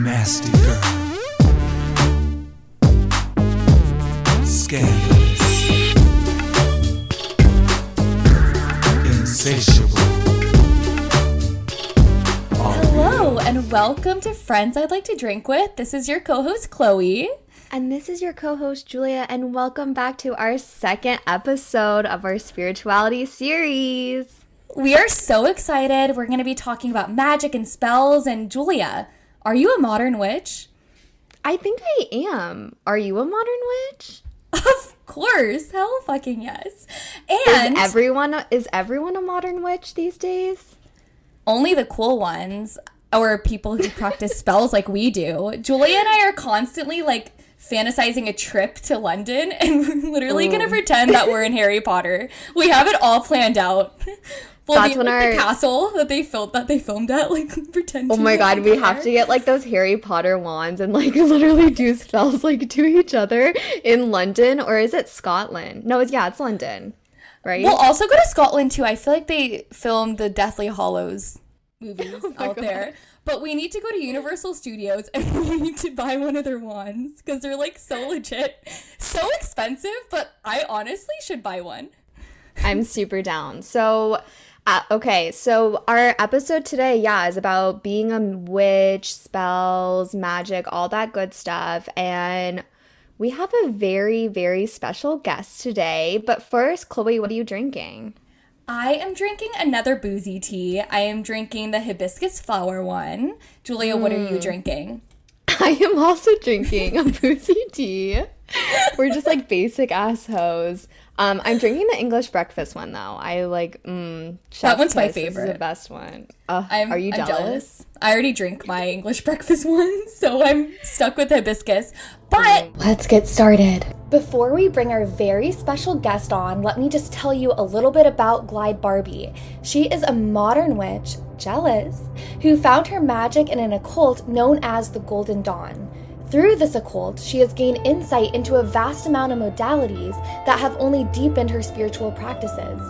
Nasty girl. Scandalous. Insatiable. Hello, and welcome to Friends I'd Like to Drink With. This is your co host, Chloe. And this is your co host, Julia, and welcome back to our second episode of our spirituality series. We are so excited. We're going to be talking about magic and spells. And Julia, are you a modern witch? I think I am. Are you a modern witch? Of course. Hell fucking yes. And Is everyone is everyone a modern witch these days? only the cool ones or people who practice spells like we do. Julia and I are constantly like fantasizing a trip to London and we're literally going to pretend that we're in Harry Potter. We have it all planned out. We'll That's when like, the our- castle that they filmed that they filmed at like pretend Oh my god, we have to get like those Harry Potter wands and like literally do spells like to each other in London or is it Scotland? No, it's yeah, it's London. Right? We'll also go to Scotland too. I feel like they filmed the Deathly Hallows movies Oh out God. there. But we need to go to Universal Studios and we need to buy one of their wands because they're like so legit, so expensive. But I honestly should buy one. I'm super down. So, uh, okay, so our episode today, yeah, is about being a witch, spells, magic, all that good stuff. And we have a very, very special guest today. But first, Chloe, what are you drinking? I am drinking another boozy tea. I am drinking the hibiscus flower one. Julia, what are you drinking? I am also drinking a boozy tea. We're just like basic ass hoes. Um, I'm drinking the English breakfast one though. I like mm, chef's one's my favorite. This is the best one. Uh, I'm, are you I'm jealous? I already drink my English breakfast one, so I'm stuck with hibiscus. But let's get started. Before we bring our very special guest on, let me just tell you a little bit about Glide Barbie. She is a modern witch, jealous, who found her magic in an occult known as the Golden Dawn. Through this occult, she has gained insight into a vast amount of modalities that have only deepened her spiritual practices.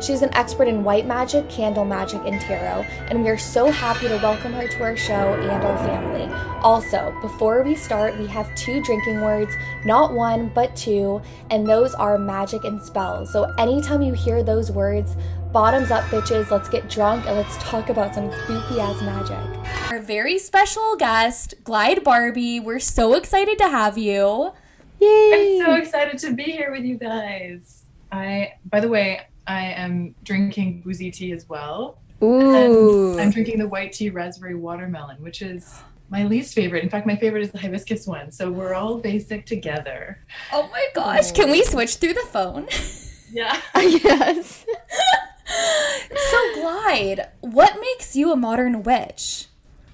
She's an expert in white magic, candle magic, and tarot, and we are so happy to welcome her to our show and our family. Also, before we start, we have two drinking words, not one, but two, and those are magic and spells. So anytime you hear those words, bottoms up, bitches, let's get drunk and let's talk about some spooky ass magic. Our very special guest, Glide Barbie, we're so excited to have you. Yay! I'm so excited to be here with you guys. I, by the way, I am drinking boozy tea as well. Ooh. And I'm drinking the white tea raspberry watermelon, which is my least favorite. In fact, my favorite is the hibiscus one. So we're all basic together. Oh my gosh, can we switch through the phone? Yeah. yes. Glide, what makes you a modern witch?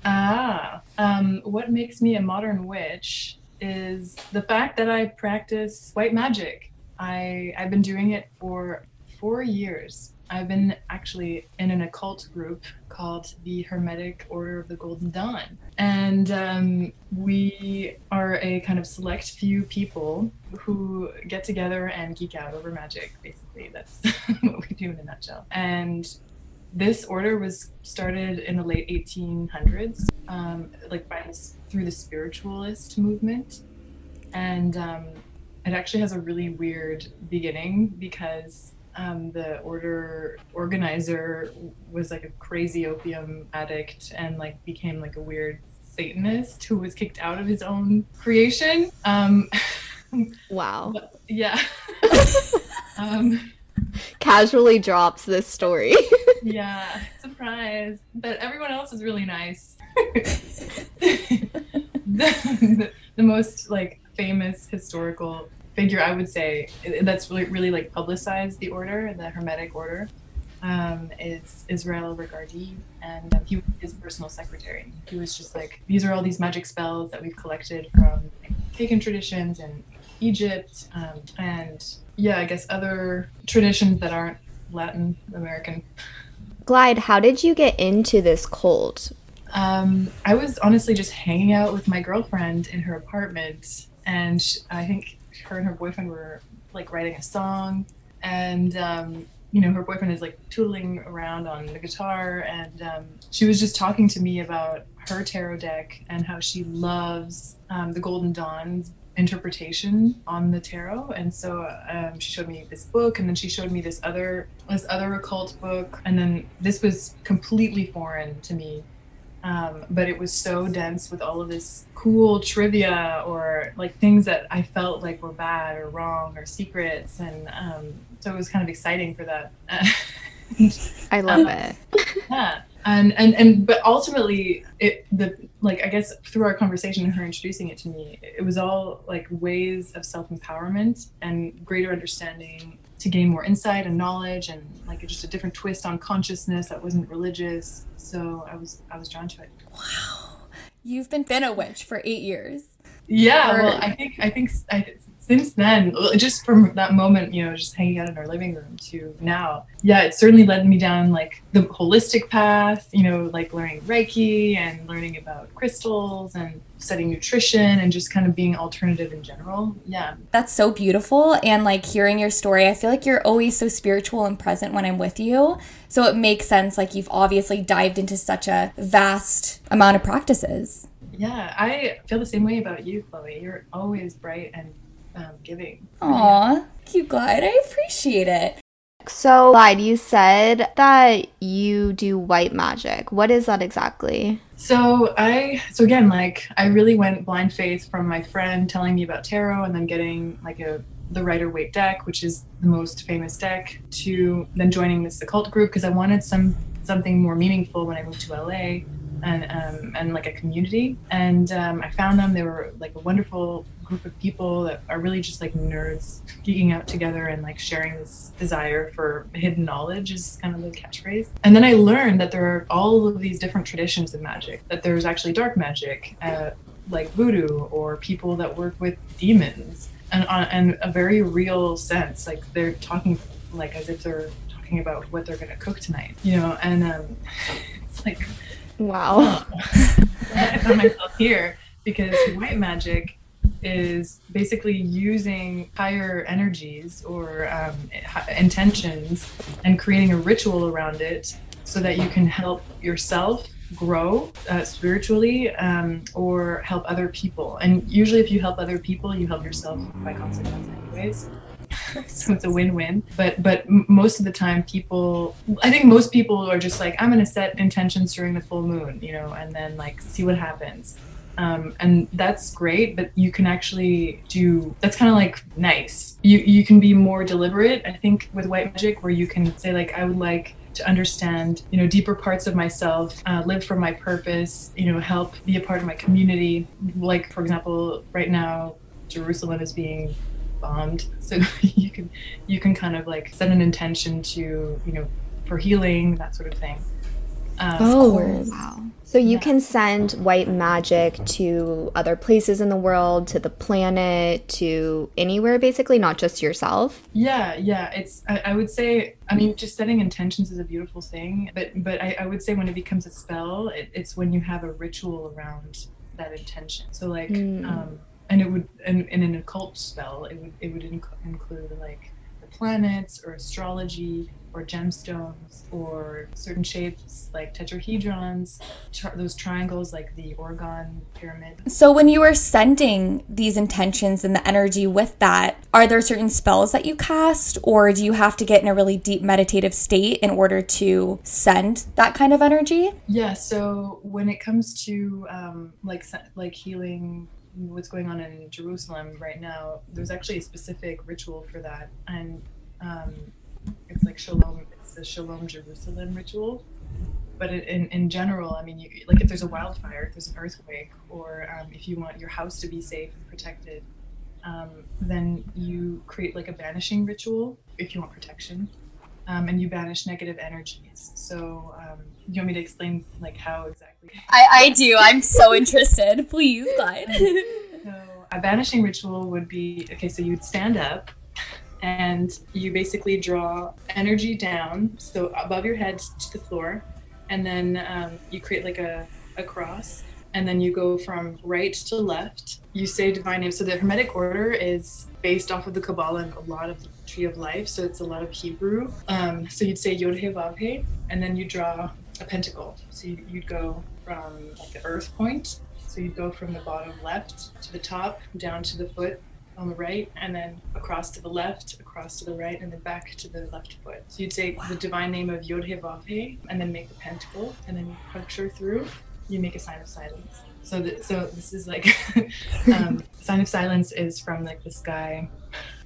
Ah, um, what makes me a modern witch is the fact that I practice white magic. I I've been doing it for four years. I've been actually in an occult group called the Hermetic Order of the Golden Dawn, and um, we are a kind of select few people who get together and geek out over magic. Basically, that's what we do in a nutshell. And this order was started in the late 1800s, um, like by this, through the spiritualist movement, and um, it actually has a really weird beginning because um, the order organizer was like a crazy opium addict and like became like a weird Satanist who was kicked out of his own creation. Um, Wow. yeah. um, Casually drops this story. Yeah, surprise. But everyone else is really nice. the, the most like famous historical figure I would say that's really really like publicized the order, the Hermetic order, um, is Israel Regardie, and um, he was his personal secretary. He was just like, these are all these magic spells that we've collected from like, pagan traditions and Egypt, um, and yeah, I guess other traditions that aren't Latin American. Glide, how did you get into this cult? Um, I was honestly just hanging out with my girlfriend in her apartment, and I think her and her boyfriend were like writing a song, and um, you know her boyfriend is like tootling around on the guitar, and um, she was just talking to me about her tarot deck and how she loves um, the Golden Dawn interpretation on the tarot. And so um, she showed me this book and then she showed me this other this other occult book. And then this was completely foreign to me. Um, but it was so dense with all of this cool trivia or like things that I felt like were bad or wrong or secrets, and um, so it was kind of exciting for that. I love it. Yeah, and and and but ultimately, it the like I guess through our conversation and her introducing it to me, it was all like ways of self empowerment and greater understanding to gain more insight and knowledge and like just a different twist on consciousness that wasn't religious. So I was I was drawn to it. Wow. You've been been a witch for eight years. Yeah, or, well, I think I think I, since then, uh, just from that moment, you know, just hanging out in our living room to now, yeah, it certainly led me down like the holistic path, you know, like learning Reiki and learning about crystals and studying nutrition and just kind of being alternative in general. Yeah. That's so beautiful. And like hearing your story, I feel like you're always so spiritual and present when I'm with you. So it makes sense. Like you've obviously dived into such a vast amount of practices. Yeah, I feel the same way about you, Chloe. You're always bright and um, giving. Aw, yeah. you, Glide. I appreciate it. So, Glide, you said that you do white magic. What is that exactly? So I so again like I really went blind faith from my friend telling me about tarot and then getting like a the Rider Waite deck, which is the most famous deck, to then joining this occult group because I wanted some something more meaningful when I moved to LA and um, and like a community. And um, I found them. They were like a wonderful group of people that are really just like nerds geeking out together and like sharing this desire for hidden knowledge is kind of the catchphrase. And then I learned that there are all of these different traditions of magic. That there's actually dark magic, uh, like voodoo, or people that work with demons, and on and a very real sense. Like they're talking like as if they're talking about what they're gonna cook tonight, you know. And um, it's like Wow. I found myself here because white magic is basically using higher energies or um, intentions and creating a ritual around it so that you can help yourself grow uh, spiritually um, or help other people. And usually, if you help other people, you help yourself by consequence, anyways. so it's a win-win but but most of the time people i think most people are just like i'm going to set intentions during the full moon you know and then like see what happens um, and that's great but you can actually do that's kind of like nice. You you can be more deliberate i think with white magic where you can say like i would like to understand you know deeper parts of myself uh, live for my purpose you know help be a part of my community. Like for example right now jerusalem is being bombed. So you can you can kind of like set an intention to you know for healing that sort of thing um, oh. wow. So you yeah. can send white magic to other places in the world to the planet to anywhere basically not just yourself? Yeah yeah. It's I, I would say i mean just setting intentions is a beautiful thing but but i, I would say when it becomes a spell it, it's when you have a ritual around that intention. So like mm. um, and it would and in an occult spell it would it would inc- include like the planets or astrology or gemstones or certain shapes like tetrahedrons tri- those triangles like the orgone pyramid. So when you are sending these intentions and the energy with that are there certain spells that you cast or do you have to get in a really deep meditative state in order to send that kind of energy? Yeah so when it comes to um, like like healing what's going on in Jerusalem right now, there's actually a specific ritual for that, and um, it's like Shalom. It's the Shalom Jerusalem ritual. But in, in general, I mean, you, like if there's a wildfire, if there's an earthquake, or um, if you want your house to be safe and protected, um, then you create like a banishing ritual if you want protection, um, and you banish negative energies. So, um, you want me to explain like how exactly? I, I do. I'm so interested. Please, Glide. so a banishing ritual would be okay. So you'd stand up, and you basically draw energy down, so above your head to the floor, and then um, you create like a, a cross, and then you go from right to left. You say divine name. So the Hermetic order is based off of the Kabbalah and a lot of the Tree of Life. So it's a lot of Hebrew. Um, so you'd say Yod He Vav He, and then you draw a pentacle. So you, you'd go from like the earth point. So you'd go from the bottom left to the top, down to the foot on the right, and then across to the left, across to the right, and then back to the left foot. So you'd say the divine name of Yod He Vav He, and then make the pentacle, and then you puncture through. You make a sign of silence. So, th- so this is like um, sign of silence is from like this guy.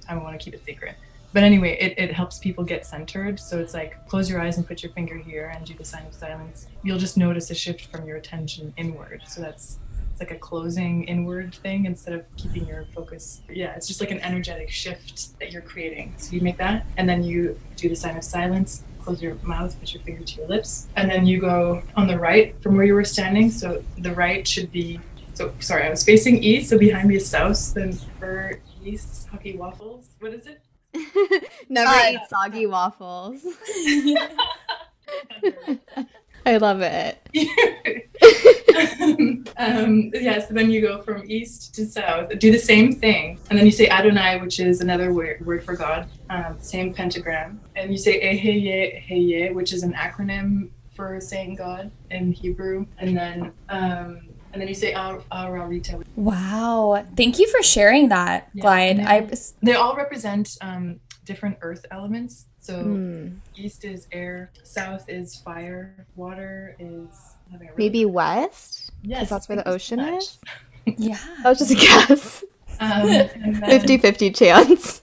I want to keep it secret. But anyway, it, it helps people get centered. So it's like close your eyes and put your finger here and do the sign of silence. You'll just notice a shift from your attention inward. So that's it's like a closing inward thing instead of keeping your focus. Yeah, it's just like an energetic shift that you're creating. So you make that and then you do the sign of silence, close your mouth, put your finger to your lips, and then you go on the right from where you were standing. So the right should be so sorry, I was facing east, so behind me is south, then for east, hockey waffles. What is it? Never Uh, eat soggy waffles. I love it. um, yeah, so then you go from east to south, do the same thing, and then you say Adonai, which is another word, word for God, um, same pentagram, and you say Eheye Heye, which is an acronym for saying God in Hebrew, and then um, and then you say Ararita. Wow. Thank you for sharing that, Yeah, Glide. and I They all represent um, different earth elements. So Hmm. east is air, south is fire, water is having really- Maybe west? Yes, that's where the thank so ocean is? yeah. That was just a guess. Um, then- 50 50 chance.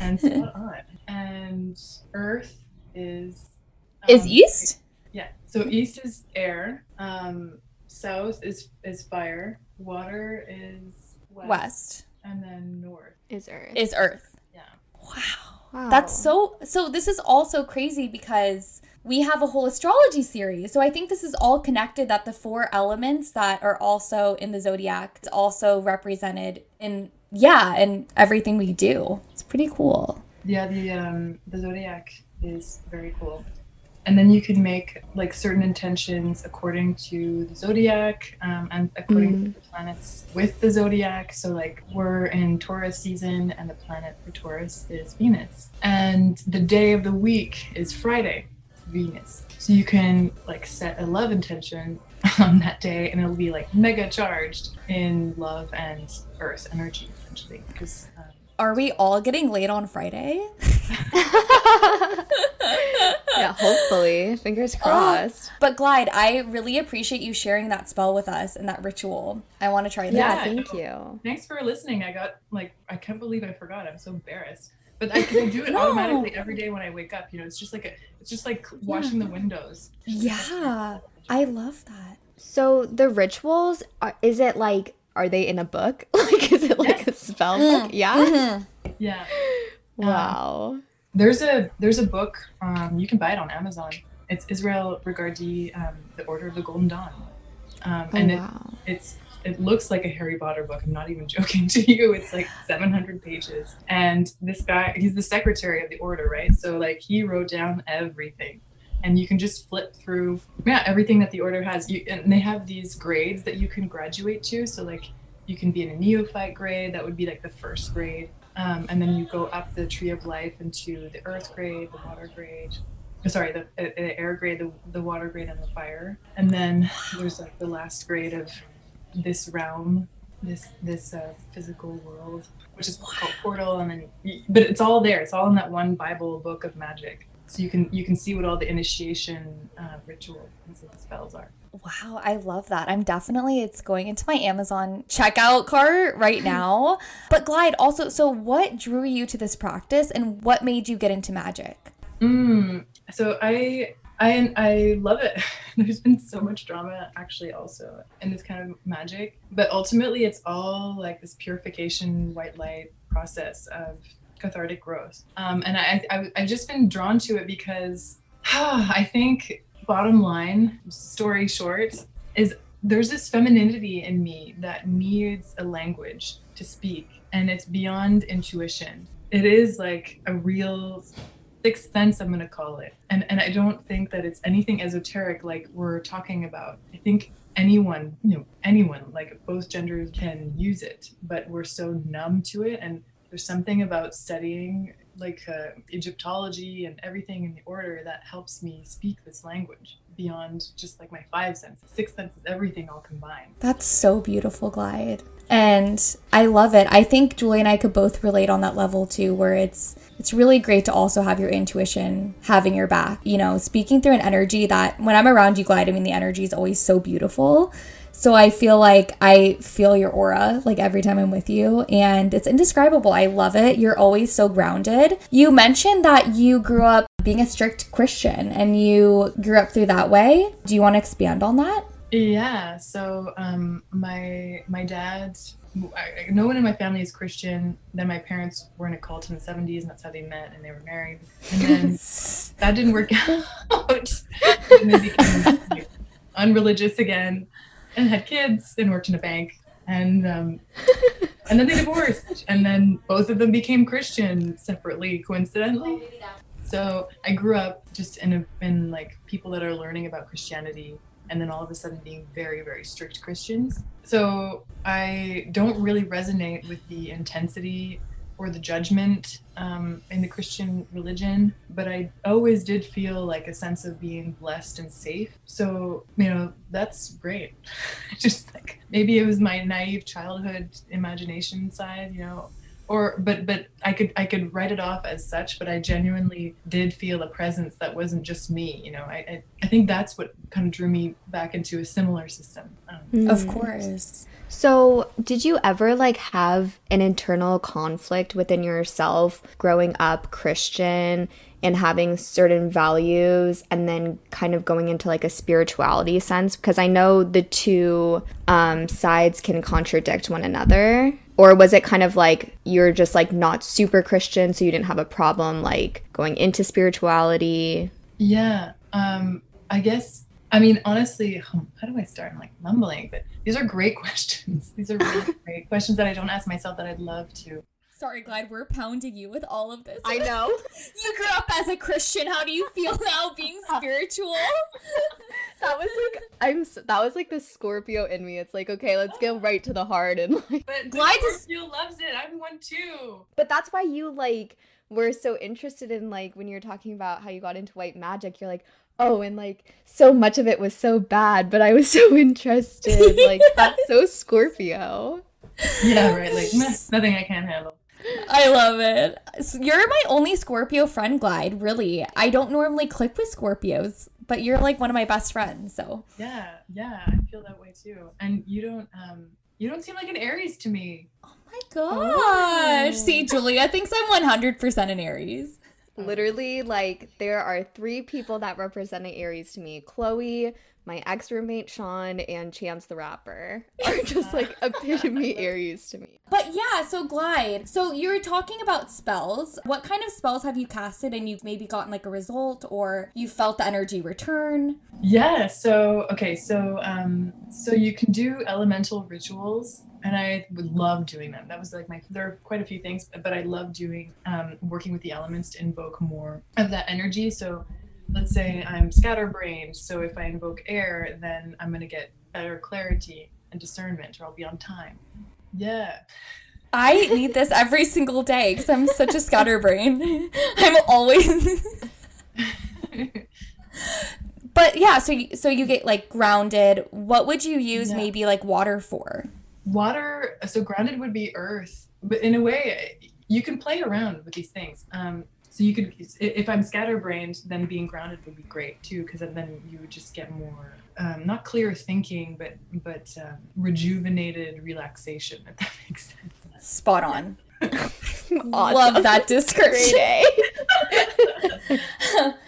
and spot on. And Earth is Is um, east? Yeah. So east is air. Um, south is is fire. Water is west, West and then north. Is Earth. is earth. Yeah. Wow. Wow. That's so so this is also crazy because we have a whole astrology series. So I think this is all connected that the four elements that are also in the zodiac is also represented in yeah, and everything we do. It's pretty cool. Yeah. The um the zodiac is very cool. And then you can make like certain intentions according to the zodiac um, and according to the planets with the zodiac. So, like, we're in Taurus season, and the planet for Taurus is Venus. And the day of the week is Friday, Venus. So, you can like set a love intention on that day, and it'll be like mega charged in love and earth energy, essentially. Because um, Are we all getting laid on Friday? yeah, hopefully. Fingers ah, crossed. But Glide, I really appreciate you sharing that spell with us and that ritual. I want to try that. yeah, Yeah, thank you. Thanks for listening. I got like I can't believe I forgot. I'm so embarrassed. But I, 'cause I do it automatically every day when I wake up. You know, it's just like a, it's just like washing the windows. Yeah. I love that. So the rituals, are, is it like, are they in a book? Like, is it like a spell mm-hmm. book? Yeah. Mm-hmm. Yeah. Wow. Um, there's a there's a book. Um, you can buy it on Amazon. It's Israel Regardie, um, the Order of the Golden Dawn, um, Oh, and it, wow. it's it looks like a Harry Potter book. I'm not even joking to you. It's like 700 pages, and this guy he's the secretary of the order, right? So like he wrote down everything, and you can just flip through yeah everything that the order has. You and they have these grades that you can graduate to. So like you can be in a neophyte grade. That would be like the first grade. Um, and then you go up the tree of life into the earth grade, the water grade, sorry, the, uh, the air grade, the, the water grade, and the fire. And then there's like the last grade of this realm, this this uh, physical world, which is called portal. And then, but it's all there. It's all in that one Bible book of magic. So you can you can see what all the initiation uh, ritual and spells are. Wow, I love that. I'm definitely it's going into my Amazon checkout cart right now. but Glide also so what drew you to this practice and what made you get into magic? Mm, so I I I love it. There's been so much drama actually also in this kind of magic, but ultimately it's all like this purification white light process of cathartic growth. Um, and I, I I've just been drawn to it because I think bottom line story short is there's this femininity in me that needs a language to speak and it's beyond intuition it is like a real sixth sense i'm going to call it. And and i don't think that it's anything esoteric like we're talking about. I think anyone you know anyone like both genders can use it but we're so numb to it. And there's something about studying like uh, egyptology and everything in the order that helps me speak this language beyond just like my five senses, six senses, everything all combined. That's so beautiful, Glide. And I love it. I think Julie and I could both relate on that level too, where it's it's really great to also have your intuition having your back. You know, speaking through an energy that when I'm around you, Glide, I mean the energy is always so beautiful. So I feel like I feel your aura like every time I'm with you and it's indescribable. I love it. You're always so grounded. You mentioned that you grew up being a strict Christian and you grew up through that way. Do you want to expand on that? Yeah. So um, my my dad, I, no one in my family is Christian. Then my parents were in a cult in the '70s, and that's how they met, and they were married. And then that didn't work out. and they became unreligious again, and had kids, and worked in a bank. And um, and then they divorced, and then both of them became Christian separately, coincidentally. So I grew up just in a, in like people that are learning about Christianity and then all of a sudden being very very strict christians so i don't really resonate with the intensity or the judgment um, in the christian religion but i always did feel like a sense of being blessed and safe. So you know that's great. Just like maybe it was my naive childhood imagination side you know or but but i could i could write it off as such but i genuinely did feel a presence that wasn't just me you know. I i, I think that's what kind of drew me back into a similar system. Um, mm. of course so did you ever like have an internal conflict within yourself growing up christian and having certain values and then kind of going into like a spirituality sense? Because i know the two um, sides can contradict one another. Or was it kind of like you're just like not super christian so you didn't have a problem like going into spirituality? Yeah um i guess i mean honestly um, how do i start i'm like mumbling but these are great questions these are really great questions that i don't ask myself that i'd love to Sorry, Glide, we're pounding you with all of this. I know. you grew up as a Christian. How do you feel now being spiritual? that was like I'm. That was like the Scorpio in me. It's like okay, let's go right to the heart and like. But Glide Scorpio loves it. I'm one too. But that's why you like were so interested in like when you're talking about how you got into white magic. You're like, oh, and like so much of it was so bad, but I was so interested. Like that's so Scorpio. Yeah, right. Like nothing I can't handle. I love it. You're my only Scorpio friend, Glide, really. I don't normally click with Scorpios, but you're like one of my best friends, so. Yeah, yeah, I feel that way too. And you don't um you don't seem like an Aries to me. Oh my gosh. Oh. See, Julia thinks I'm 100% an Aries. Literally, like, there are three people that represent an Aries to me Chloe, my ex roommate Sean and Chance the Rapper are just like epitome Aries to me. But yeah, so Glide. So you were talking about spells. What kind of spells have you casted and you've maybe gotten like a result or you felt the energy return? Yeah, so okay, so um so you can do elemental rituals and I would love doing them. That was like my there are quite a few things, but I love doing um working with the elements to invoke more of that energy. So let's say I'm scatterbrained, so if I invoke air, then I'm going to get better clarity and discernment, or I'll be on time. Yeah. I need this every single day because I'm such a scatterbrain. I'm always. but yeah, so you, so you get like grounded. What would you use yeah. maybe like water for? Water. So grounded would be earth, but in a way, you can play around with these things. Um, so you could if i'm scatterbrained then being grounded would be great too because then you would just get more um, not clear thinking but but um, rejuvenated relaxation if that makes sense. Spot on. Awesome. love that description.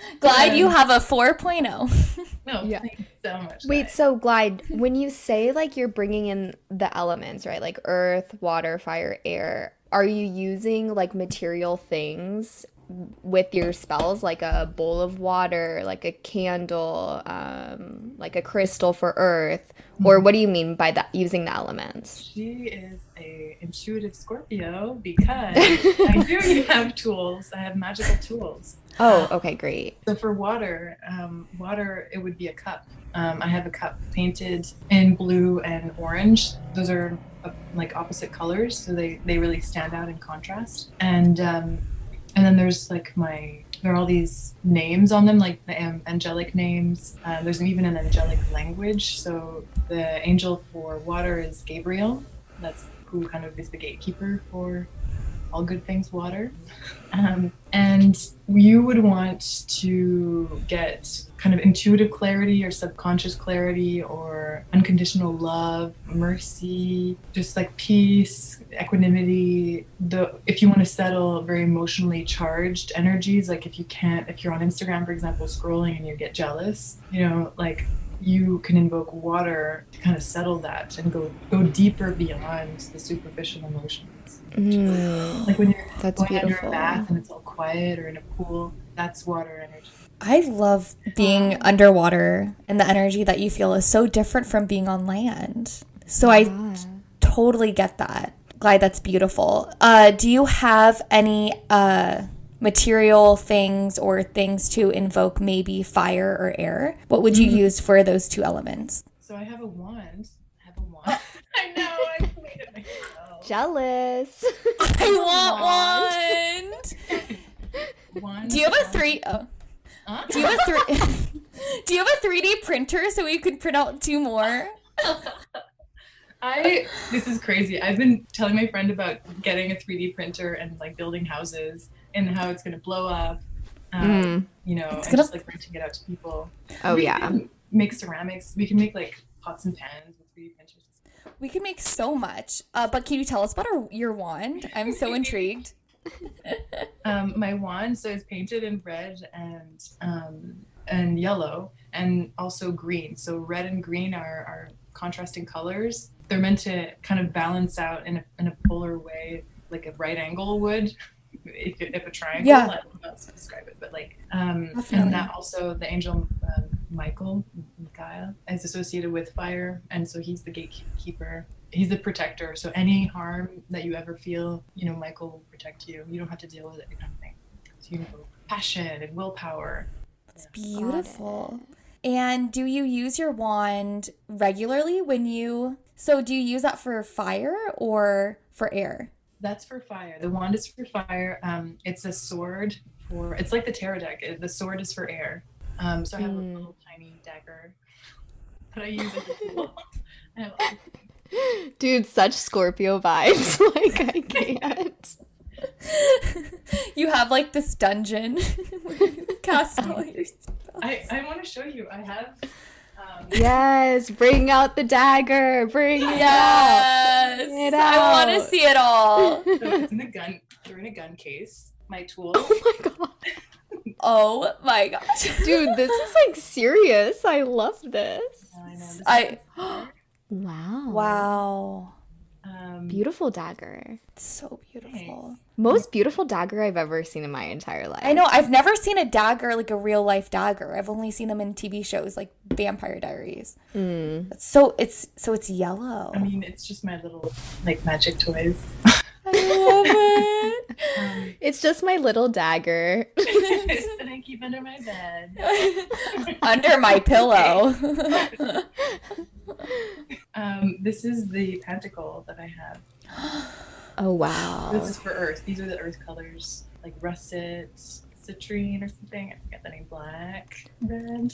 Glide you have a 4.0 no yeah. so much. Wait so glide when you say like you're bringing in the elements right like earth water fire air are you using like material things with your spells like a bowl of water like a candle um, like a crystal for earth or mm-hmm. what do you mean by that using the elements? She is a intuitive scorpio because i do have tools. I have magical tools. Oh okay great. So for water um, water it would be a cup. Um, i have a cup painted in blue and orange. Those are uh, like opposite colors so they they really stand out in contrast. And um, and then there's like my there are all these names on them, like the angelic names. Uh, there's even an angelic language. So the angel for water is Gabriel. That's who kind of is the gatekeeper for all good things water. Um, and you would want to get kind of intuitive clarity or subconscious clarity or unconditional love, mercy, just like peace, equanimity. The if you want to settle very emotionally charged energies, like if you can't, if you're on Instagram, for example, scrolling and you get jealous, you know, like you can invoke water to kind of settle that and go go deeper beyond the superficial emotions. Mm, Like when you're that's going under a beautiful. bath and it's all quiet or in a pool, that's water energy. I love being underwater and the energy that you feel is so different from being on land. So I totally get that. Glide, that's beautiful. Uh, do you have any uh, material things or things to invoke maybe fire or air? What would you use for those two elements? So I have a wand. I have a wand. I know. I made it myself. Jealous. I want one. Wand. Do you have a three? Oh. Huh? Do you have a three? do you have a 3D printer so we could print out two more? I this is crazy. I've been telling my friend about getting a 3D printer and like building houses and how it's gonna blow up. Um, Mm. You know, It's gonna- just like renting it out to people. Oh We yeah. can Make ceramics. We can make like pots and pans with 3D printers. We can make so much. Uh, but can you tell us about our, your wand? I'm so intrigued. Um, my wand so it's painted in red and um, and yellow and also green. So red and green are, are contrasting colors. They're meant to kind of balance out in a, in a polar way, like a right angle would. If, if a triangle, Yeah. I don't know how to describe it, but like, um, Definitely. and that also the angel um, Michael, Mikael, is associated with fire, and so he's the gatekeeper. He's the protector. So any harm that you ever feel, you know, Michael will protect you. You don't have to deal with it, kind of thing. So you know, passion and willpower. It's beautiful. And do you use your wand regularly when you. So do you use that for fire or for air? That's for fire. The wand is for fire. Um, it's a sword for. It's like the tarot deck. The sword is for air. Um, so I have a Mm. little tiny dagger that I use as a tool. I have Dude, such Scorpio vibes. like I can't. you have like this dungeon where you cast all your spells. I, I want to show you. I have. Um, Yes, bring out the dagger. Bring it out. Yes. Bring it I want to see it all. so it's in a gun. They're in a gun case. My tool. Oh my god. Oh my gosh. Dude, this is like serious. I love this. I know. This I Wow. wow. Um, Beautiful dagger. It's so beautiful. Thanks. Most beautiful dagger I've ever seen in my entire life. I know. I've never seen a dagger like a real life dagger. I've only seen them in TV shows like Vampire Diaries. Mm. So it's so it's yellow. I mean, it's just my little like magic toys. I love it. Um, It's just my little dagger. that I keep under my bed. Under my pillow. Um, this is the pentacle that I have. Oh wow. This is for Earth. These are the Earth colors, like russet, citrine, or something. I forget the name. Black, red.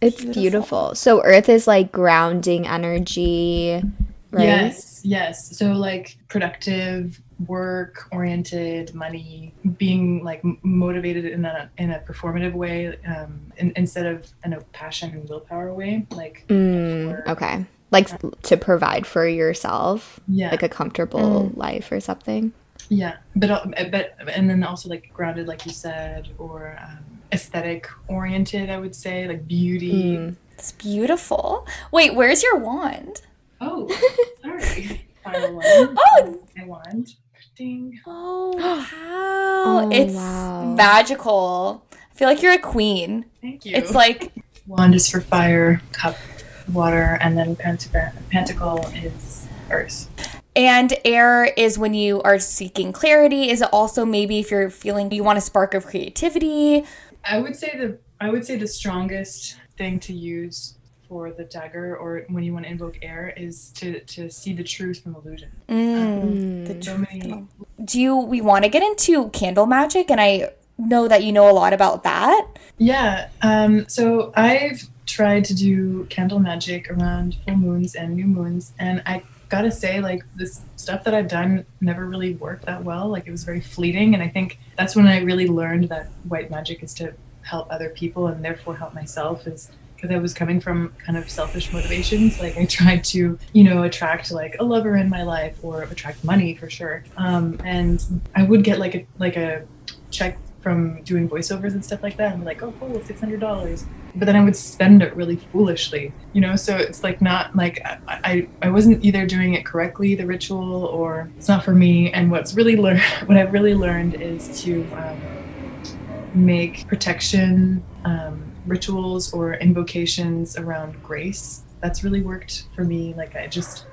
It's beautiful. So earth is like grounding energy, right? Yes, yes. So like productive, work oriented, money, being like motivated in a in a performative way, um, in, instead of in a passion and willpower way. Like Mm, okay. Like to provide for yourself, yeah, like a comfortable life or something. yeah. But uh, but and then also like grounded, like you said, or um, aesthetic oriented. I would say like beauty. Mm. It's beautiful. Wait, where's your wand? Oh, sorry. Final one. Oh. I wand. Ding. Oh wow. Oh, it's wow. magical. I feel like you're a queen. Thank you. It's like Wand is for fire, cup, water, and then pentacle, pentacle is earth. And air is when you are seeking clarity. Is it also maybe if you're feeling you want a spark of creativity? I would say the I would say the strongest thing to use for the dagger or when you want to invoke air is to to see the truth from illusion. Mm, the So truth. many Do you we want to get into candle magic? And I know that you know a lot about that. Yeah. Um, so I've tried to do candle magic around full moons and new moons, and I gotta say, like this stuff that I've done never really worked that well. Like it was very fleeting, and I think that's when I really learned that white magic is to help other people and therefore help myself. Is because I was coming from kind of selfish motivations. Like I tried to, you know, attract like a lover in my life or attract money for sure. Um, and I would get like a like a check from doing voiceovers and stuff like that. I'm like, oh, cool, six hundred dollars. But then I would spend it really foolishly, you know. So it's like not like I, I I wasn't either doing it correctly, the ritual, or it's not for me. And what's really learned, what I've really learned is to um, make protection um, rituals or invocations around grace. That's really worked for me. Like I just,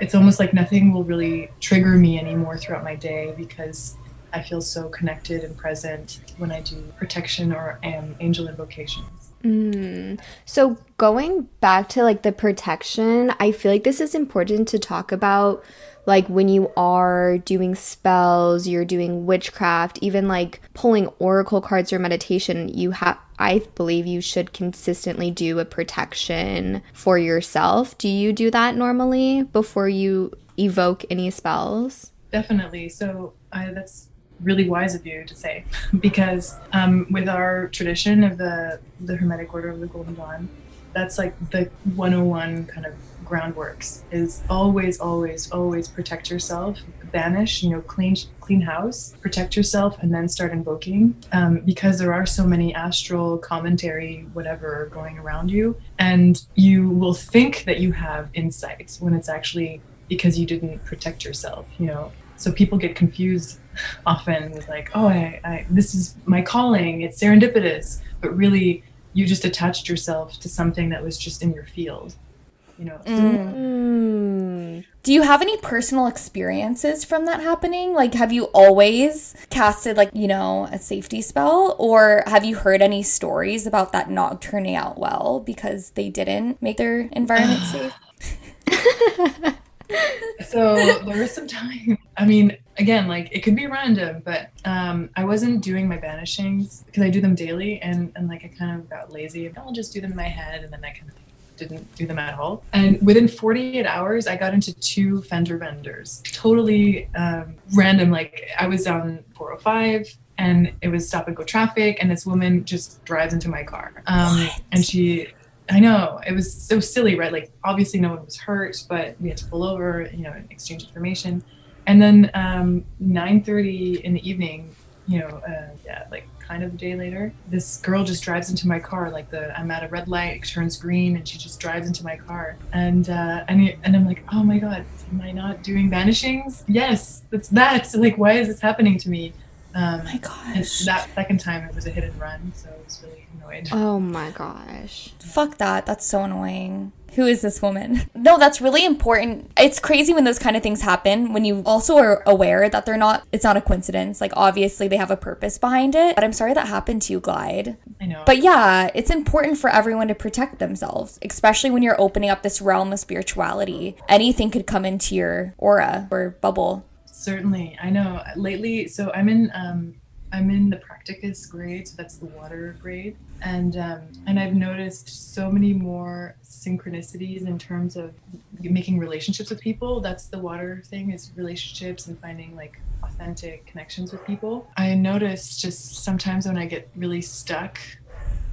it's almost like nothing will really trigger me anymore throughout my day because I feel so connected and present when I do protection or um, angel invocations. Mm. So going back to like the protection, I feel like this is important to talk about like when you are doing spells, you're doing witchcraft, even like pulling oracle cards or meditation, you have I believe you should consistently do a protection for yourself. Do you do that normally before you evoke any spells? Definitely. So that's really wise of you to say because um, with our tradition of the the Hermetic Order of the Golden Dawn, that's like the 101 kind of groundworks is always always always protect yourself banish you know clean clean house protect yourself and then start invoking. Um, because there are so many astral commentary whatever going around you and you will think that you have insight when it's actually because you didn't protect yourself you know? So people get confused often with like oh I, I this is my calling it's serendipitous but really you just attached yourself to something that was just in your field you know mm. do you have any personal experiences from that happening? Like have you always casted like you know a safety spell? Or have you heard any stories about that not turning out well because they didn't make their environment safe? So there was some time i mean again like it could be random but um i wasn't doing my banishings because i do them daily and and like i kind of got lazy. I'll just do them in my head and then i kind of didn't do them at all. And within 48 hours, I got into two fender benders. Totally um, random. Like I was on 405 and it was stop and go traffic, and this woman just drives into my car. Um, and she, I know it was so silly, right? Like obviously no one was hurt, but we had to pull over, you know, and exchange information. And then um, 9:30 in the evening, you know, uh, yeah, like kind of a day later, this girl just drives into my car. Like the I'm at a red light, it turns green, and she just drives into my car. And uh, and and I'm like, oh my god, am I not doing banishings? Yes, that's that. So like, why is this happening to me? Um, oh my gosh. That second time it was a hit and run, so I was really annoyed. Oh my gosh. Fuck that. That's so annoying who is this woman? No, that's really important. It's crazy when those kind of things happen when you also are aware that they're not, it's not a coincidence. Like, obviously, they have a purpose behind it. But I'm sorry that happened to you, Glide. I know. But yeah, it's important for everyone to protect themselves, especially when you're opening up this realm of spirituality. Anything could come into your aura or bubble. Certainly. I know. Lately, so I'm in, um, I'm in the practicus grade, so that's the water grade and um, and I've noticed so many more synchronicities in terms of making relationships with people. That's the water thing is relationships and finding like authentic connections with people. I notice just sometimes when I get really stuck,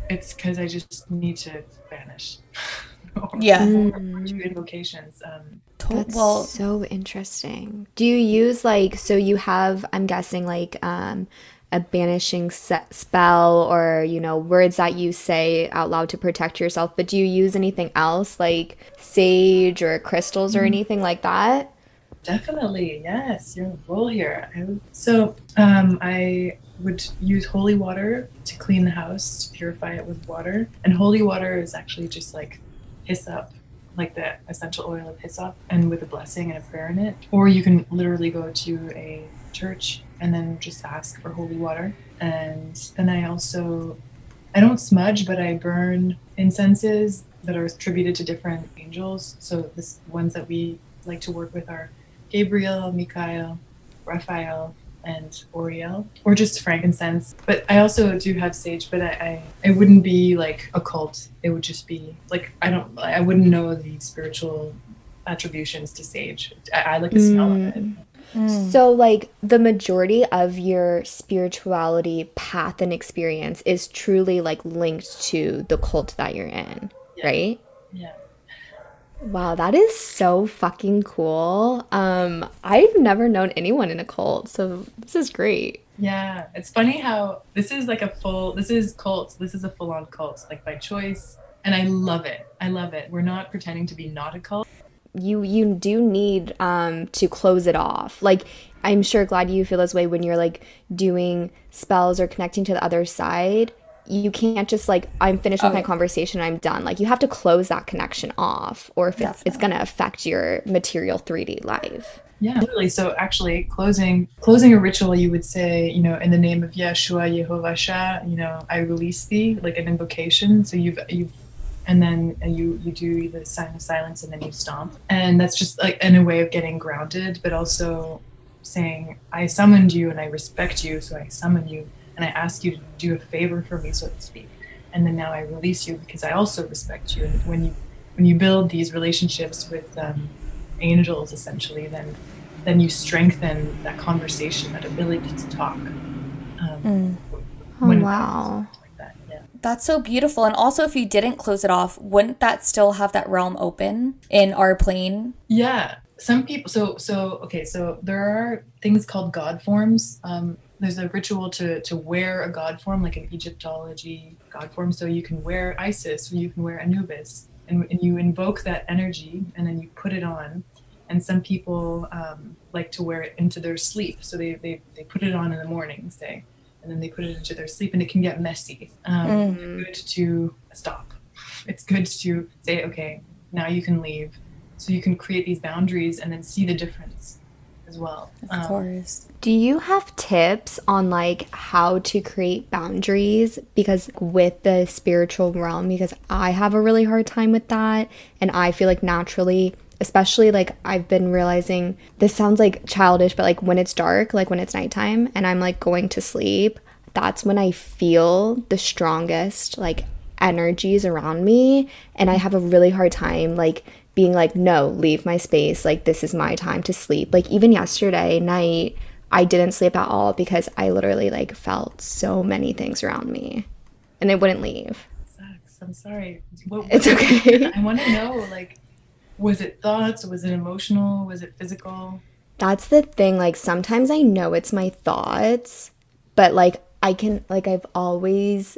it's because I just need to banish. yeah. do invocations. Um, That's well, so interesting. Do you use like so you have? I'm guessing like um a banishing spell or you know words that you say out loud to protect yourself but do you use anything else like sage or crystals or mm-hmm. anything like that? Definitely yes you're full here. So um, i would use holy water to clean the house to purify it with water and holy water is actually just like hyssop like the essential oil of hyssop and with a blessing and a prayer in it. Or you can literally go to a church and then just ask for holy water. And then I also, I don't smudge, but I burn incenses that are attributed to different angels. So the ones that we like to work with are Gabriel, Michael, Raphael, and Uriel, or just frankincense. But I also do have sage, but I, I it wouldn't be like a cult. It would just be like I don't I wouldn't know the spiritual attributions to sage. I, I like the smell of it. Mm. Mm. So, like, the majority of your spirituality path and experience is truly like linked to the cult that you're in, Yeah. right? Yeah. Wow, that is so fucking cool. Um, I've never known anyone in a cult, so this is great. Yeah, it's funny how this is like a full. This is cult. This is a full-on cult, like by choice, and I love it. I love it. We're not pretending to be not a cult. You you do need um to close it off. Like I'm sure glad you feel this way when you're like doing spells or connecting to the other side. You can't just like I'm finished with my Okay. conversation, I'm done. Like you have to close that connection off, or if it's, it's gonna affect your material 3D life. Yeah, literally. So actually, closing closing a ritual, you would say, you know, in the name of Yeshua Yehovah Shah, you know, I release thee, like an invocation. So you've you've, and then you you do the sign of silence, and then you stomp, and that's just like in a way of getting grounded, but also saying, I summoned you, and I respect you, so I summon you, and I ask you to do a favor for me, so to speak, and then now I release you because I also respect you. And when you when you build these relationships with um, angels, essentially, then then you strengthen that conversation, that ability to talk. Um, Oh when- wow. That's so beautiful. And also, if you didn't close it off, wouldn't that still have that realm open in our plane? Yeah, some people. So so okay. So there are things called god forms. Um, there's a ritual to to wear a god form, like an Egyptology, god form. So you can wear Isis, or you can wear Anubis, and, and you invoke that energy, and then you put it on. And some people um, like to wear it into their sleep. So they, they they put it on in the morning, say, and then they put it into their sleep, and it can get messy. Um, Good to stop. It's good to say, okay, now you can leave so you can create these boundaries and then see the difference as well Of Um, course. Do you have tips on like how to create boundaries because with the spiritual realm because I have a really hard time with that and I feel like naturally especially like I've been realizing this sounds like childish but like when it's dark like when it's nighttime and I'm like going to sleep that's when I feel the strongest like energies around me. And I have a really hard time like being like no leave my space. Like this is my time to sleep. Like even yesterday night I didn't sleep at all because I literally like felt so many things around me. And they wouldn't leave. Sucks. I'm sorry. What, It's okay. i want to know like was it thoughts? Was it emotional? Was it physical? That's the thing like sometimes I know it's my thoughts but like I can like I've always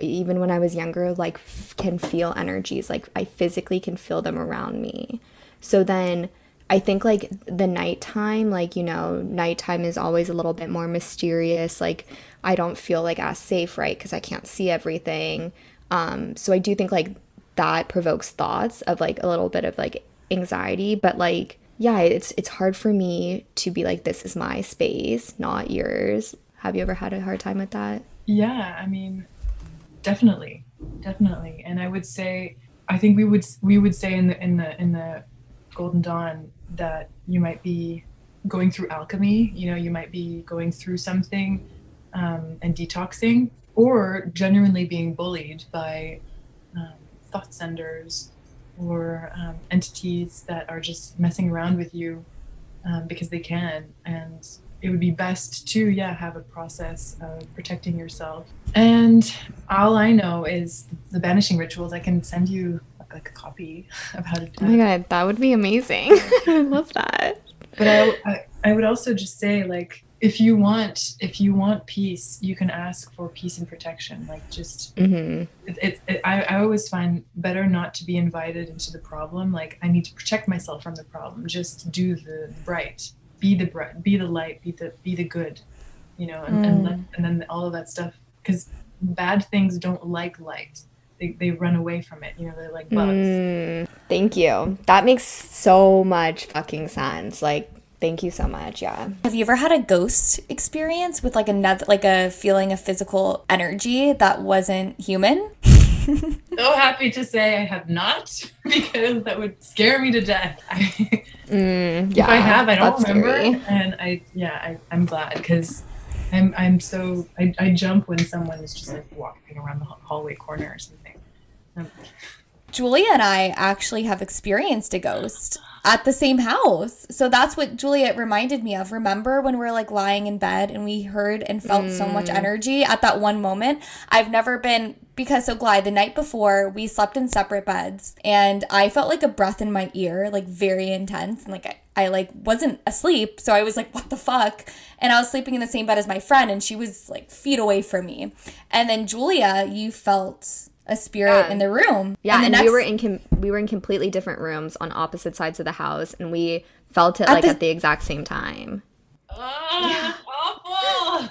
even when I was younger like f- can feel energies like I physically can feel them around me. So then I think like the nighttime like you know nighttime is always a little bit more mysterious like I don't feel like as safe right because I can't see everything. Um so I do think like that provokes thoughts of like a little bit of like anxiety but like yeah it's it's hard for me to be like this is my space not yours. Have you ever had a hard time with that? Yeah i mean definitely definitely. And i would say i think we would we would say in the in the in the golden dawn that you might be going through alchemy you know you might be going through something um, and detoxing or genuinely being bullied by thought senders or um, entities that are just messing around with you um, because they can. And it would be best to yeah have a process of protecting yourself. And all i know is the banishing rituals i can send you like, like a copy of how to do it. oh my god that would be amazing. I love that. But I, I i would also just say like if you want if you want peace you can ask for peace and protection. Like just hmm it, it, it, I, I always find better not to be invited into the problem. Like i need to protect myself from the problem. Just do the bright. Be the bright be the light be the be the good you know and, and, let, and then all of that stuff. Because bad things don't like light. They, they run away from it. You know they're like bugs. Mm, thank you. That makes so much fucking sense. Like thank you so much yeah Have you ever had a ghost experience with like another, like a feeling of physical energy that wasn't human? so happy to say i have not because that would scare me to death I, Mm, yeah, if I have, I don't remember. scary. And I, yeah, I, I'm glad because I'm, I'm so, I, I jump when someone is just like walking around the hallway corner or something. Um, Julia and I actually have experienced a ghost at the same house. So that's what Juliet reminded me of. Remember when we were like lying in bed and we heard and felt so much mm. energy at that one moment? I've never been because so Glide, the night before we slept in separate beds and I felt like a breath in my ear, like very intense and like I, I like wasn't asleep, so I was like, "What the fuck?" And I was sleeping in the same bed as my friend, and she was like feet away from me. And then Julia, you felt a spirit Yeah. in the room. Yeah, the and, next- we were in com- we were in completely different rooms on opposite sides of the house, and we felt it At like the- at the exact same time. Ah, awful.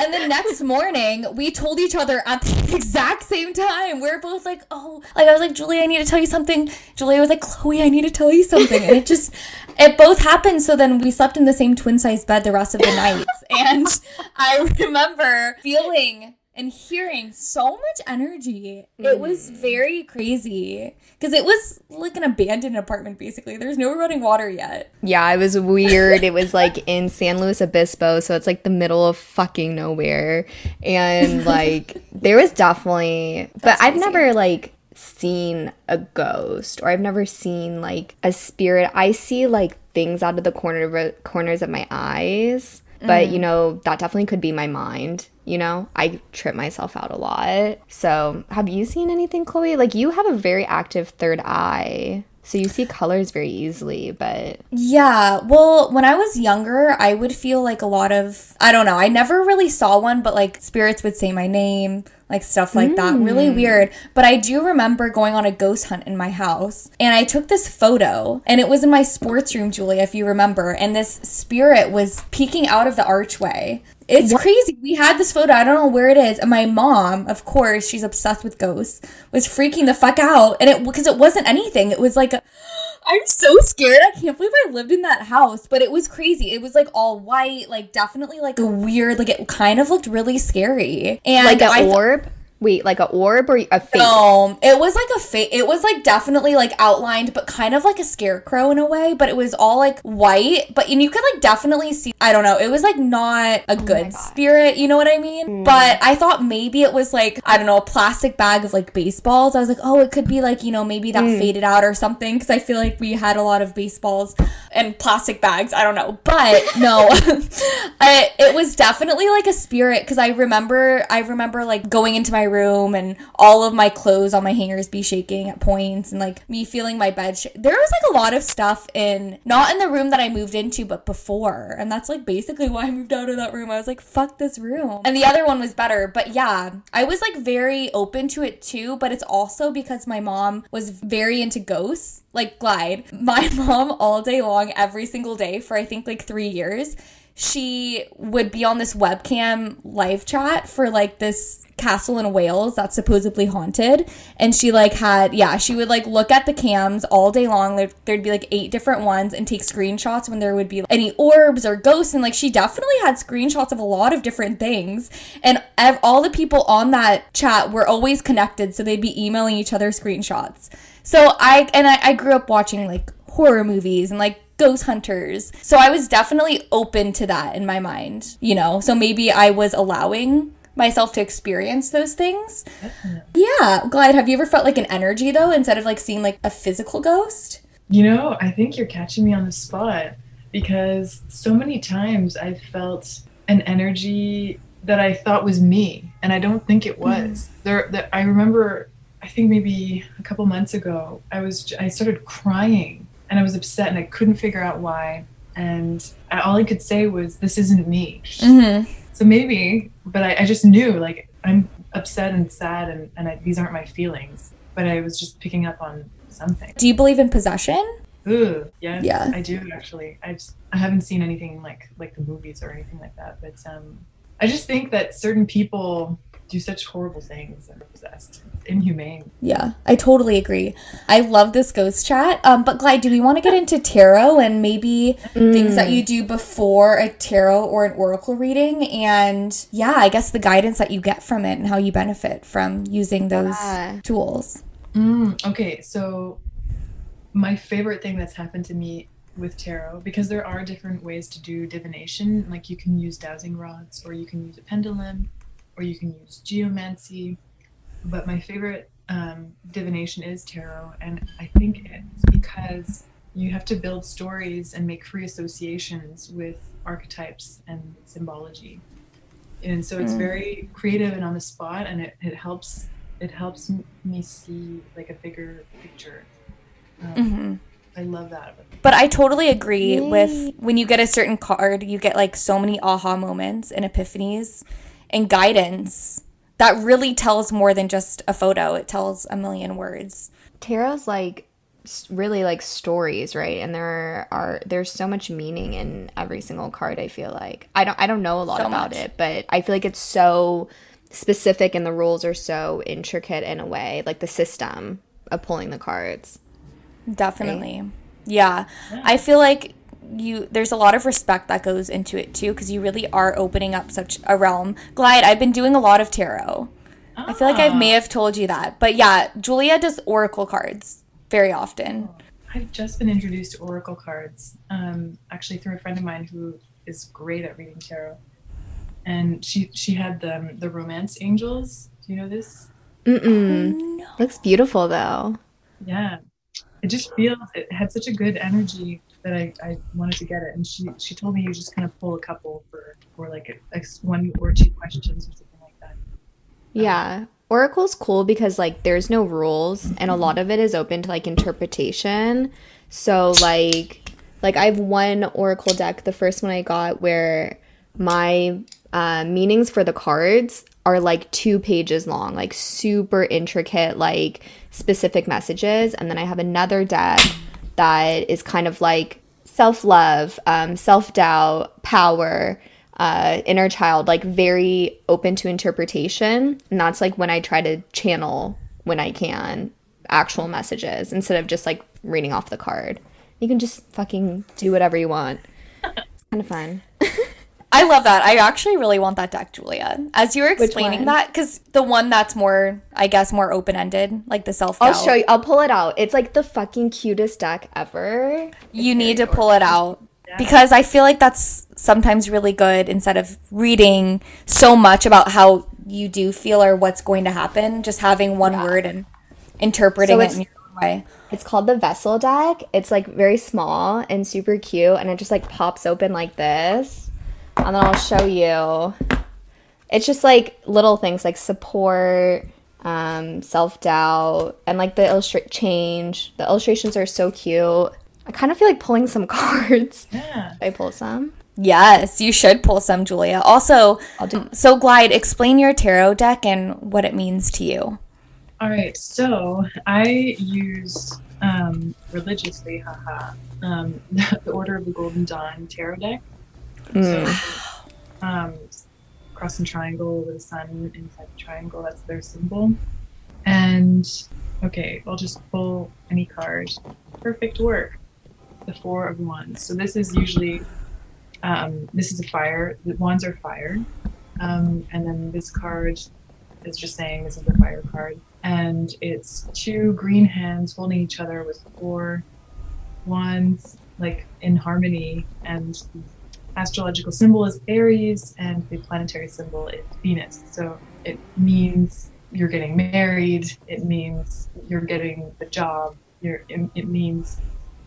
And the next morning, we told each other at the exact same time. We are both like, oh, like I was like, Julia, I need to tell you something. Julia was like, Chloe, I need to tell you something. And it just, it both happened. So then we slept in the same twin size bed the rest of the night. And I remember feeling and hearing so much energy. It was mm. very crazy because it was like an abandoned apartment, basically. There's no running water yet. Yeah, it was weird. it was like in San Luis Obispo, so it's like the middle of fucking nowhere. And like there was definitely but That's I've crazy. never like seen a ghost or I've never seen like a spirit. I see like things out of the corner of corners of my eyes, but you mm. know, that definitely could be my mind. You know, I trip myself out a lot. So, have you seen anything, Chloe? Like, you have a very active third eye. So, you see colors very easily, but Yeah, well, when I was younger, I would feel like a lot of, I don't know, I never really saw one, but like spirits would say my name, like stuff like that. Really hmm. weird. But I do remember going on a ghost hunt in my house, and I took this photo, and it was in my sports room, Julia, if you remember, and this spirit was peeking out of the archway. It's crazy. We had this photo. I don't know where it is. And my mom, of course, she's obsessed with ghosts, was freaking the fuck out. And it because it wasn't anything. It was like a, I'm so scared. I can't believe I lived in that house. But it was crazy. It was like all white, like definitely like a weird, like it kind of looked really scary. And like an I th- orb. Wait, like a orb or a face? no, it was like a fa- It was like definitely like outlined, but kind of like a scarecrow in a way. But it was all like white. But and you could like definitely see. I don't know. It was like not a oh good spirit. You know what I mean? Hmm. But I thought maybe it was like I don't know a plastic bag of like baseballs. I was like, oh, it could be like you know maybe that hmm. faded out or something because I feel like we had a lot of baseballs and plastic bags. I don't know, but no, I, it was definitely like a spirit because I remember I remember like going into my room and all of my clothes on my hangers be shaking at points and like me feeling my bed. Sh- there was like a lot of stuff in not in the room that I moved into, but before, and that's like basically why I moved out of that room. I was like, fuck this room, and the other one was better. But yeah, I was like very open to it too. But it's also because my mom was very into ghosts, like Glide. My mom all day long, every single day for I think like three years she would be on this webcam live chat for like this castle in Wales that's supposedly haunted. And she like had yeah she would like look at the cams all day long. There, there'd be like eight different ones and take screenshots when there would be any orbs or ghosts. And like she definitely had screenshots of a lot of different things. And ev- all the people on that chat were always connected so they'd be emailing each other screenshots. So I and I, I grew up watching like horror movies and like ghost hunters. So I was definitely open to that in my mind, you know. So maybe I was allowing myself to experience those things. Yeah, Glide, have you ever felt like an energy though instead of like seeing like a physical ghost? You know, I think you're catching me on the spot because so many times I've felt an energy that I thought was me, and I don't think it mm-hmm. was. There, there, I remember, I think maybe a couple months ago, I was, I started crying, and I was upset, and I couldn't figure out why. And I, all I could say was, "This isn't me." Mm-hmm. So maybe, but I, I just knew, like, I'm upset and sad, and, and I, these aren't my feelings. But I was just picking up on something. Do you believe in possession? Ooh, yes, Yeah. I do actually. I just I haven't seen anything like like the movies or anything like that, but um, I just think that certain people do such horrible things and are possessed. It's inhumane. Yeah, I totally agree. I love this ghost chat. Um, but Glide, do we want to get into tarot and maybe things that you do before a tarot or an oracle reading? And yeah, I guess the guidance that you get from it and how you benefit from using those Yeah. tools. Mm, okay, so my favorite thing that's happened to me with tarot because there are different ways to do divination. Like you can use dowsing rods, or you can use a pendulum, or you can use geomancy. But my favorite um, divination is tarot, and I think it's because you have to build stories and make free associations with archetypes and symbology. And so it's Mm. very creative and on the spot, and it, it helps it helps me see like a bigger picture. Um, hmm I love that. But I totally agree Yay. with when you get a certain card, you get like so many aha moments and epiphanies and guidance that really tells more than just a photo. It tells a million words. Tarot's like really like stories, right? And there are there's so much meaning in every single card. I feel like I don't I don't know a lot So about much. it, but I feel like it's so specific and the rules are so intricate in a way, like the system of pulling the cards. Definitely. Yeah. I feel like you there's a lot of respect that goes into it too because you really are opening up such a realm. Glide, I've been doing a lot of tarot. I feel like I may have told you that. But yeah, Julia does oracle cards very often. I've just been introduced to oracle cards, um, actually through a friend of mine who is great at reading tarot, and she she had the the romance angels. Do you know this? Mm-mm. No. Looks beautiful though. Yeah, it just feels it had such a good energy that I, I wanted to get it. And she she told me you just kind of pull a couple for for like a, a one or two questions or something like that. Yeah. Oracle's cool because like there's no rules and a lot of it is open to like interpretation. So like like I have one Oracle deck, the first one I got where my uh, meanings for the cards are like two pages long, like super intricate, like specific messages. And then I have another deck that is kind of like self love, um, self doubt, power, uh, inner child, like very open to interpretation. And that's like when I try to channel when I can actual messages instead of just like reading off the card. You can just fucking do whatever you want. It's kind of fun. I love that. I actually really want that deck, Julia. As you were explaining that, because the one that's more, I guess, more open ended, like the self I'll show you. I'll pull it out. It's like the fucking cutest deck ever. You need to pull it out because I feel like that's sometimes really good instead of reading so much about how you do feel or what's going to happen. Just having one word and interpreting So it in your own way. It's called the Vessel deck. It's like very small and super cute, and it just like pops open like this. And then I'll show you. It's just like little things like support, um, self doubt, and like the illustrate change. The illustrations are so cute. I kind of feel like pulling some cards. Yeah. I pull some. Yes, you should pull some, Julia. Also, I'll do. so Glide, explain your tarot deck and what it means to you. All right, so I use um, religiously, haha, um, the Order of the Golden Dawn tarot deck. Mm. So, um, cross and triangle with a sun inside the triangle. That's their symbol. And okay, I'll just pull any card. Perfect work. The Four of Wands. So this is usually um, this is a fire. The wands are fire, um, and then this card is just saying this is a fire card, and it's two green hands holding each other with four wands, like in harmony, and the astrological symbol is Aries, and the planetary symbol is Venus. So it means you're getting married. It means you're getting the job. You're, it, it means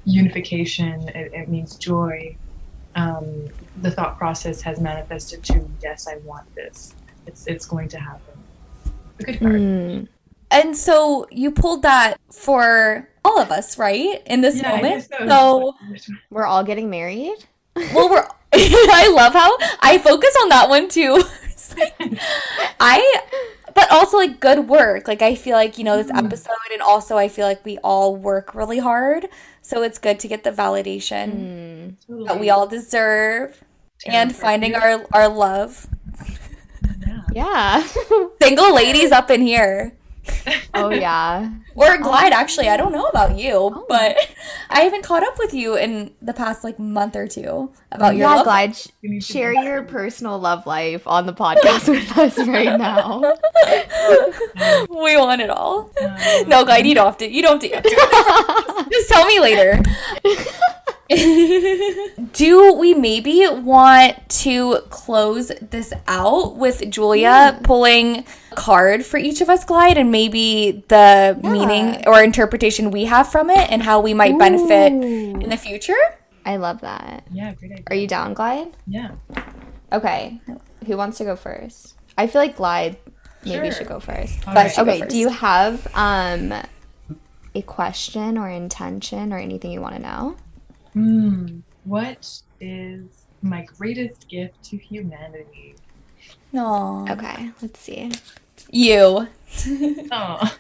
unification. It, it means joy. Um, the thought process has manifested to yes, I want this. It's it's going to happen. A good card. Mm. And so you pulled that for all of us, right? In this Yeah, moment. guess So, We're all getting married. well, we're. I love how I focus on that one too. Like, I, but also like good work. Like I feel like you know this episode, and also I feel like we all work really hard. So it's good to get the validation Mm. Totally. that we all deserve, and finding our our love. Yeah. Yeah. Single ladies up in here. Oh yeah. Or Glide, actually. I don't know about you, Oh. but I haven't caught up with you in the past like month or two about your yeah, love. glad sh- We need to share your personal love life on the podcast with us right now. We want it all. Um, No, Glide, you don't have to. You don't have to. Just tell me later. Do we maybe want to close this out with Julia yeah. pulling a card for each of us, Glide, and maybe the yeah. meaning or interpretation we have from it and how we might benefit Ooh. in the future? I love that. Yeah, great idea. Are you down, Glide? Yeah. Okay. Who wants to go first? I feel like Glide maybe sure. should go first. All but okay, do you have um a question or intention or anything you want to know? Hmm. What is my greatest gift to humanity? No. Okay, let's see. You. oh.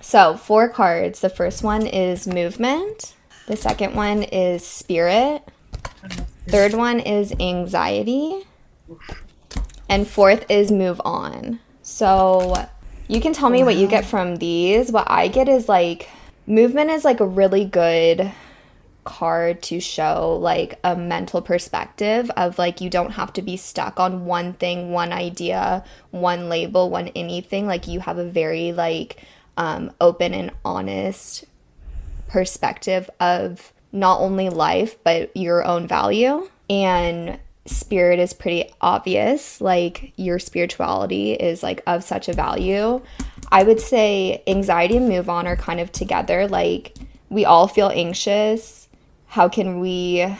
So, four cards. The first one is movement. The second one is spirit. Third one is anxiety. And fourth is move on. So, you can tell me wow. what you get from these. What I get is like movement is like a really good card to show like a mental perspective of like you don't have to be stuck on one thing, one idea, one label, one anything. Like you have a very like um, open and honest perspective of not only life but your own value. And spirit is pretty obvious. Like your spirituality is like of such a value. I would say anxiety and move on are kind of together. Like we all feel anxious how can we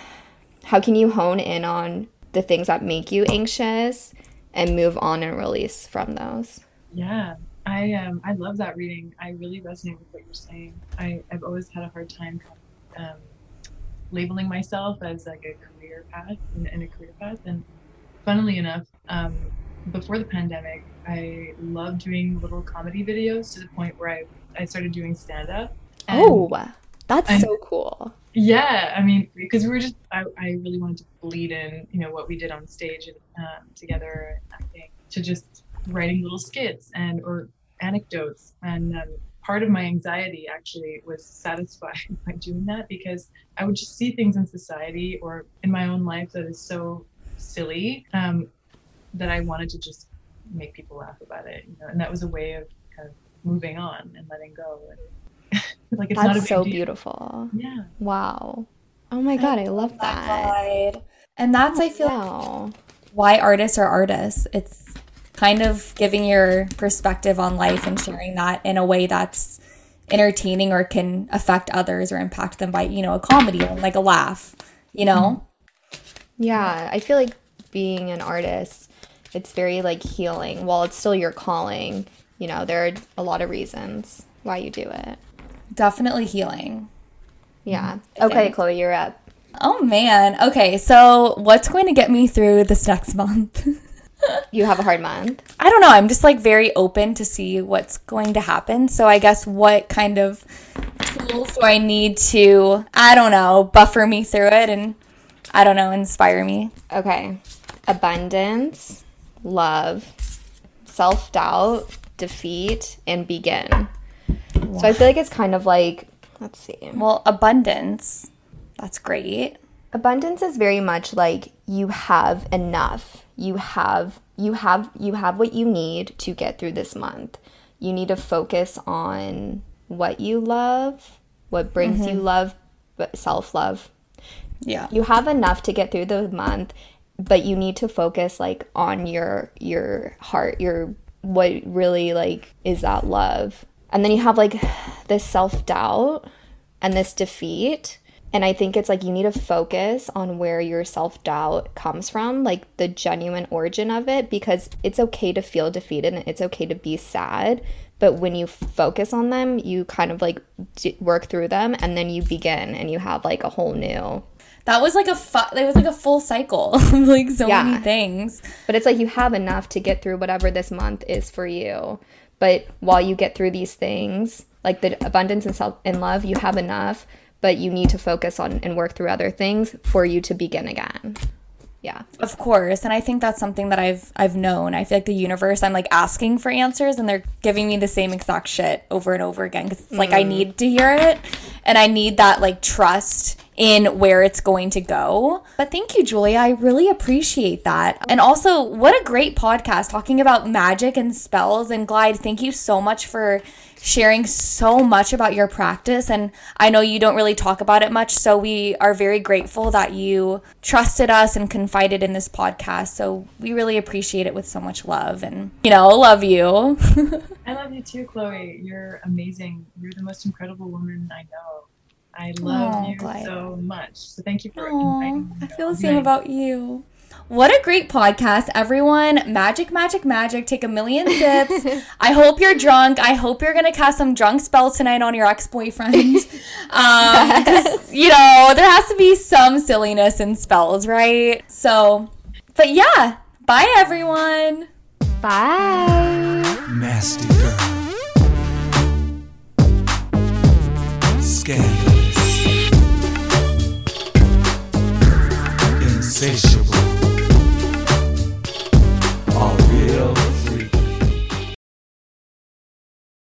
how can you hone in on the things that make you anxious and move on and release from those? Yeah i um i love that reading. I really resonate with what you're saying. I i've always had a hard time um, labeling myself as like a career path and, in a career path and funnily enough um, before the pandemic i loved doing little comedy videos to the point where i i started doing stand up oh that's I, so cool yeah i mean because we were just I, I really wanted to bleed in you know what we did on stage and um, together acting to just writing little skits and or anecdotes. And um, part of my anxiety actually was satisfied by doing that because i would just see things in society or in my own life that is so silly um, that i wanted to just make people laugh about it you know and that was a way of kind of moving on and letting go and like it's That's so deal. beautiful. Yeah. Wow. Oh my god, I, I love that. that. And that's I feel wow. why artists are artists. It's kind of giving your perspective on life and sharing that in a way that's entertaining or can affect others or impact them by, you know, a comedy or like a laugh, you know? Mm-hmm. Yeah, I feel like being an artist, it's very like healing. While it's still your calling, you know, there are a lot of reasons why you do it. Definitely healing. Yeah. Mm-hmm. Okay, Chloe, you're up. Oh man. Okay, so what's going to get me through this next month? you have a hard month. I don't know. I'm just like very open to see what's going to happen. So I guess what kind of tools do I need to, I don't know, buffer me through it and I don't know, inspire me. Okay. Abundance, love, self doubt, defeat, and begin. So I feel like it's kind of like, let's see. Well, abundance. That's great. Abundance is very much like you have enough. You have you have you have what you need to get through this month. You need to focus on what you love, what brings mm-hmm. you love, but self-love. Yeah. You have enough to get through the month, but you need to focus like on your your heart, your what really like is that love and then you have like this self doubt and this defeat. And I think it's like you need to focus on where your self doubt comes from, like the genuine origin of it, because it's okay to feel defeated and it's okay to be sad. But when you focus on them, you kind of like d- work through them and then you begin and you have like a whole new. That was like a fu- it was like a full cycle of like so yeah. many things. But it's like you have enough to get through whatever this month is for you. But while you get through these things, like the abundance and self and love, you have enough, but you need to focus on and work through other things for you to begin again. Yeah. Of course. And I think that's something that I've I've known. I feel like the universe, I'm like asking for answers and they're giving me the same exact shit over and over again. Cause it's mm. like I mm. need to hear it and I need that like trust in where it's going to go. But thank you, Julia. I really appreciate that. And also, what a great podcast talking about magic and spells. And Glide, thank you so much for sharing so much about your practice. And I know you don't really talk about it much. So we are very grateful that you trusted us and confided in this podcast. So we really appreciate it with so much love. And, you know, love you. I love you too, Chloe. You're amazing. You're the most incredible woman I know. I love oh, you Glide. so much. So thank you for oh, inviting me. I feel the same about you. What a great podcast, everyone. Magic, magic, magic. Take a million sips. I hope you're drunk. I hope you're going to cast some drunk spells tonight on your ex boyfriend. Um, you know, there has to be some silliness in spells, right? So, but yeah. Bye, everyone. Bye. Nasty girl. Scandalous. insatiable. All real.